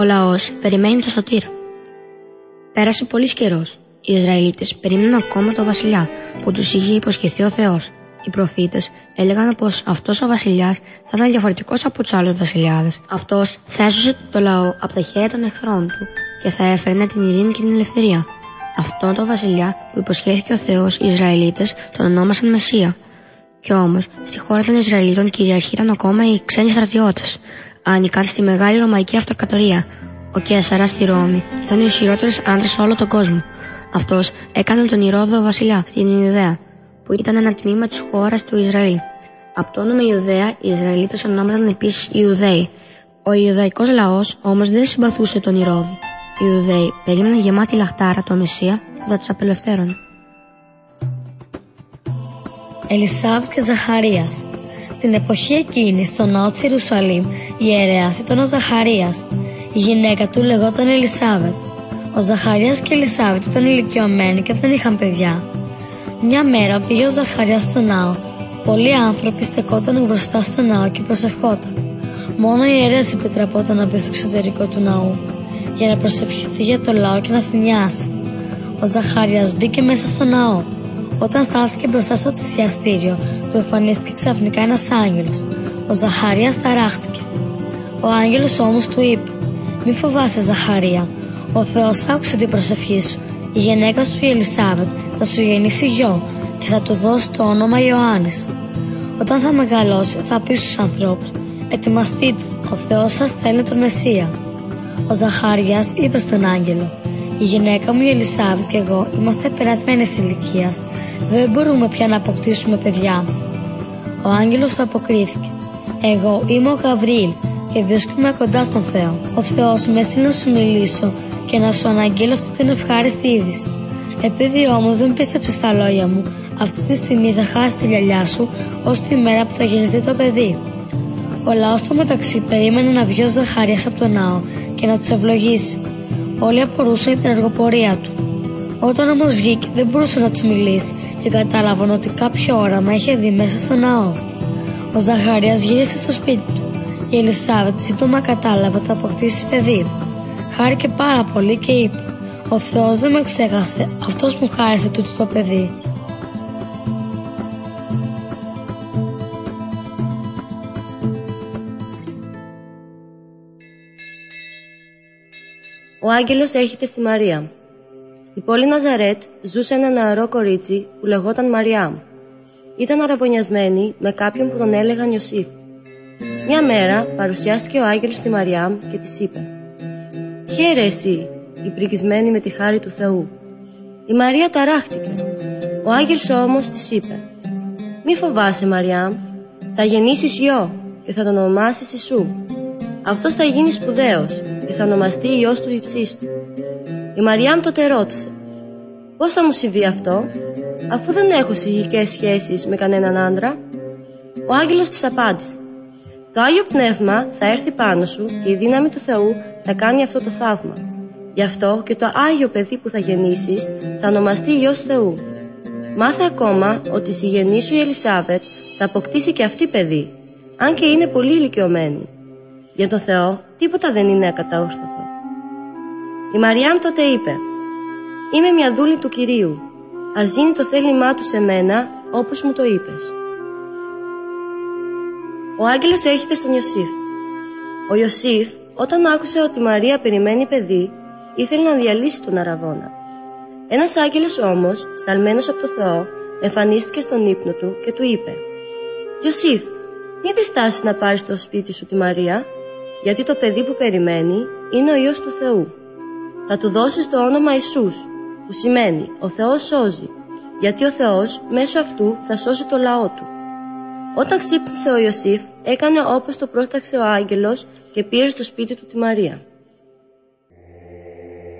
Ο λαός περιμένει το σωτήρα. Πέρασε πολύς καιρός. Οι Ισραηλίτες περίμεναν ακόμα τον βασιλιά που τους είχε υποσχεθεί ο Θεός. Οι προφήτες έλεγαν πως αυτός ο βασιλιάς θα ήταν διαφορετικός από τους άλλους βασιλιάδες. Αυτός θα έσωσε το λαό από τα χέρια των εχθρών του και θα έφερνε την ειρήνη και την ελευθερία. Αυτόν τον βασιλιά που υποσχέθηκε ο Θεός, οι Ισραηλίτες τον ονόμασαν Μεσία. Κι όμως, στη χώρα των Ισραηλίτων κυριαρχείταν ακόμα οι ξένοι στρατιώτες. Άνοικαν στη μεγάλη Ρωμαϊκή Αυτοκρατορία. Ο Κέσσαρα στη Ρώμη ήταν ο ισχυρότερος άντρας σε όλο τον κόσμο. Αυτός έκανε τον Ηρόδο βασιλιά στην Ιουδαία, που ήταν ένα τμήμα της χώρας του Ισραήλ. Από το όνομα Ιουδαία, οι Ισραηλίτες ονόμαζαν επίσης Ιουδαίοι. Ο Ιουδαϊκός λαός όμως δεν συμπαθούσε τον Ηρόδο. Οι Ιουδαίοι περίμεναν γεμάτη λαχτάρα το Μεσσία που θα τους απελευθέρωνε. Ελισάβ και Ζαχαρίας Την εποχή εκείνη στο ναό της Ιερουσαλήμ η ιερέας ήταν ο Ζαχαρίας. Η γυναίκα του λεγόταν Ελισάβετ. Ο Ζαχαρίας και η Ελισάβετ ήταν ηλικιωμένοι και δεν είχαν παιδιά. Μια μέρα πήγε ο Ζαχαρίας στο ναό. Πολλοί άνθρωποι στεκόταν μπροστά στο ναό και προσευχόταν. Μόνο η ιερέας επιτρεπόταν να μπει στο εξωτερικό του ναού για να προσευχηθεί για το λαό και να θυμιάσει. Ο Ζαχάριας μπήκε μέσα στο ναό. Όταν στάθηκε μπροστά στο θυσιαστήριο, του εμφανίστηκε ξαφνικά ένας άγγελος. Ο Ζαχαρίας ταράχτηκε. Ο άγγελος όμως του είπε: Μη φοβάσαι, Ζαχαρία. Ο Θεός άκουσε την προσευχή σου. Η γυναίκα σου, η Ελισάβετ, θα σου γεννήσει γιο και θα του δώσει το όνομα Ιωάννης. Όταν θα μεγαλώσει, θα πει στους ανθρώπους: Ετοιμαστείτε, ο Θεός σας στέλνει τον Μεσσία. Ο Ζαχάριας είπε στον άγγελο: Η γυναίκα μου η Ελισάβετ και εγώ είμαστε περασμένες ηλικίας. Δεν μπορούμε πια να αποκτήσουμε παιδιά. Ο άγγελος αποκρίθηκε: Εγώ είμαι ο Γαβρίλ και βρίσκομαι κοντά στον Θεό. Ο Θεός με έστειλε να σου μιλήσω και να σου αναγγείλω αυτή την ευχάριστη είδηση. Επειδή όμως δεν πίστεψε στα λόγια μου, αυτή τη στιγμή θα χάσει τη λιαλιά σου ως τη μέρα που θα γεννηθεί το παιδί. Ο λαός στο μεταξύ περίμενε να βγει ο Ζαχαρίας από το ναό και να τους ευλογήσει. Όλοι απορούσαν την εργοπορία του. Όταν όμως βγήκε, δεν μπορούσε να τους μιλήσει και κατάλαβαν ότι κάποιο όραμα είχε δει μέσα στο ναό. Ο Ζαχαρίας γύρισε στο σπίτι του. Η Ελισάβετ σύντομα κατάλαβε ότι θα αποκτήσει παιδί. Χάρηκε πάρα πολύ και είπε: Ο Θεός δεν με ξέχασε, αυτός μου χάρισε τούτο το παιδί. Ο άγγελος έρχεται στη Μαρία. Στην πόλη Ναζαρέτ ζούσε ένα νεαρό κορίτσι που λεγόταν Μαριάμ. Ήταν αραβωνιασμένη με κάποιον που τον έλεγαν Ιωσήφ. Μια μέρα παρουσιάστηκε ο άγγελος στη Μαριάμ και της είπε «Χαίρε εσύ, η πρικισμένη με τη χάρη του Θεού». Η Μαρία ταράχτηκε. Ο άγγελος όμως της είπε «Μη φοβάσαι Μαριάμ, θα γεννήσεις γιο και θα τον ονομάσεις Ιησού. Αυτός θα γίνεις σπουδαίος και θα ονομαστεί Υιός του Υψίστου. Η Μαριάμ τότε ρώτησε «Πώς θα μου συμβεί αυτό, αφού δεν έχω συγγικές σχέσεις με κανέναν άντρα» Ο άγγελος της απάντησε «Το Άγιο Πνεύμα θα έρθει πάνω σου και η δύναμη του Θεού θα κάνει αυτό το θαύμα. Γι' αυτό και το Άγιο παιδί που θα γεννήσεις θα ονομαστεί Υιός Θεού. Μάθε ακόμα ότι η συγγενή σου η Ελισάβετ θα αποκτήσει και αυτή παιδί, αν και είναι πολύ ηλικιωμένη. Για τον Θεό τίποτα δεν είναι ακαταόρθωτο. Η Μαριάμ τότε είπε «Είμαι μια δούλη του Κυρίου. Ας γίνει το θέλημά του σε μένα όπως μου το είπες». Ο άγγελος έρχεται στον Ιωσήφ. Ο Ιωσήφ όταν άκουσε ότι η Μαρία περιμένει παιδί ήθελε να διαλύσει τον Αραβόνα. Ένας άγγελος όμως, σταλμένος από το Θεό, εμφανίστηκε στον ύπνο του και του είπε «Ιωσήφ, μη διστάσεις να πάρεις στο σπίτι σου τη Μαρία γιατί το παιδί που περιμένει είναι ο Υιός του Θεού. Θα του δώσεις το όνομα Ιησούς, που σημαίνει «Ο Θεός σώζει», γιατί ο Θεός μέσω αυτού θα σώσει το λαό του. Όταν ξύπνησε ο Ιωσήφ, έκανε όπως το πρόσταξε ο άγγελος και πήρε στο σπίτι του τη Μαρία.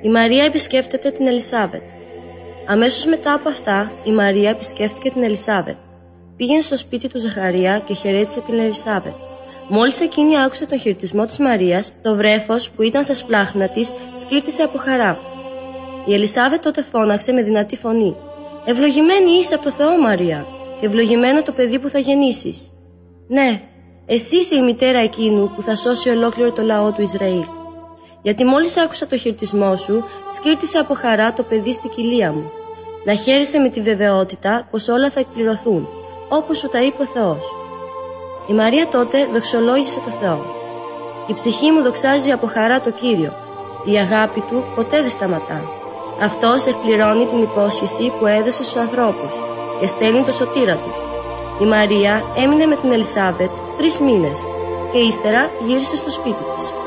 Η Μαρία επισκέφτεται την Ελισάβετ. Αμέσως μετά από αυτά, η Μαρία επισκέφτηκε την Ελισάβετ. Πήγαινε στο σπίτι του Ζαχαρία και χαιρέτησε την Ελισάβετ. Μόλις εκείνη άκουσε τον χαιρετισμό της Μαρίας, το βρέφος που ήταν στα σπλάχνα της σκύρτησε από χαρά. Η Ελισάβετ τότε φώναξε με δυνατή φωνή: Ευλογημένη είσαι από το Θεό, Μαρία, και ευλογημένο το παιδί που θα γεννήσεις. Ναι, εσύ είσαι η μητέρα εκείνου που θα σώσει ολόκληρο το λαό του Ισραήλ. γιατί μόλις άκουσα το χαιρετισμό σου, σκύρτησε από χαρά το παιδί στη κοιλία μου. Να χαίρεσαι με τη βεβαιότητα πως όλα θα εκπληρωθούν, όπως σου τα είπε ο Θεός. Η Μαρία τότε δοξολόγησε το Θεό. Η ψυχή μου δοξάζει από χαρά το Κύριο. Η αγάπη του ποτέ δεν σταματά. Αυτός εκπληρώνει την υπόσχεση που έδωσε στους ανθρώπους και στέλνει το σωτήρα τους. Η Μαρία έμεινε με την Ελισάβετ τρεις μήνες και ύστερα γύρισε στο σπίτι της.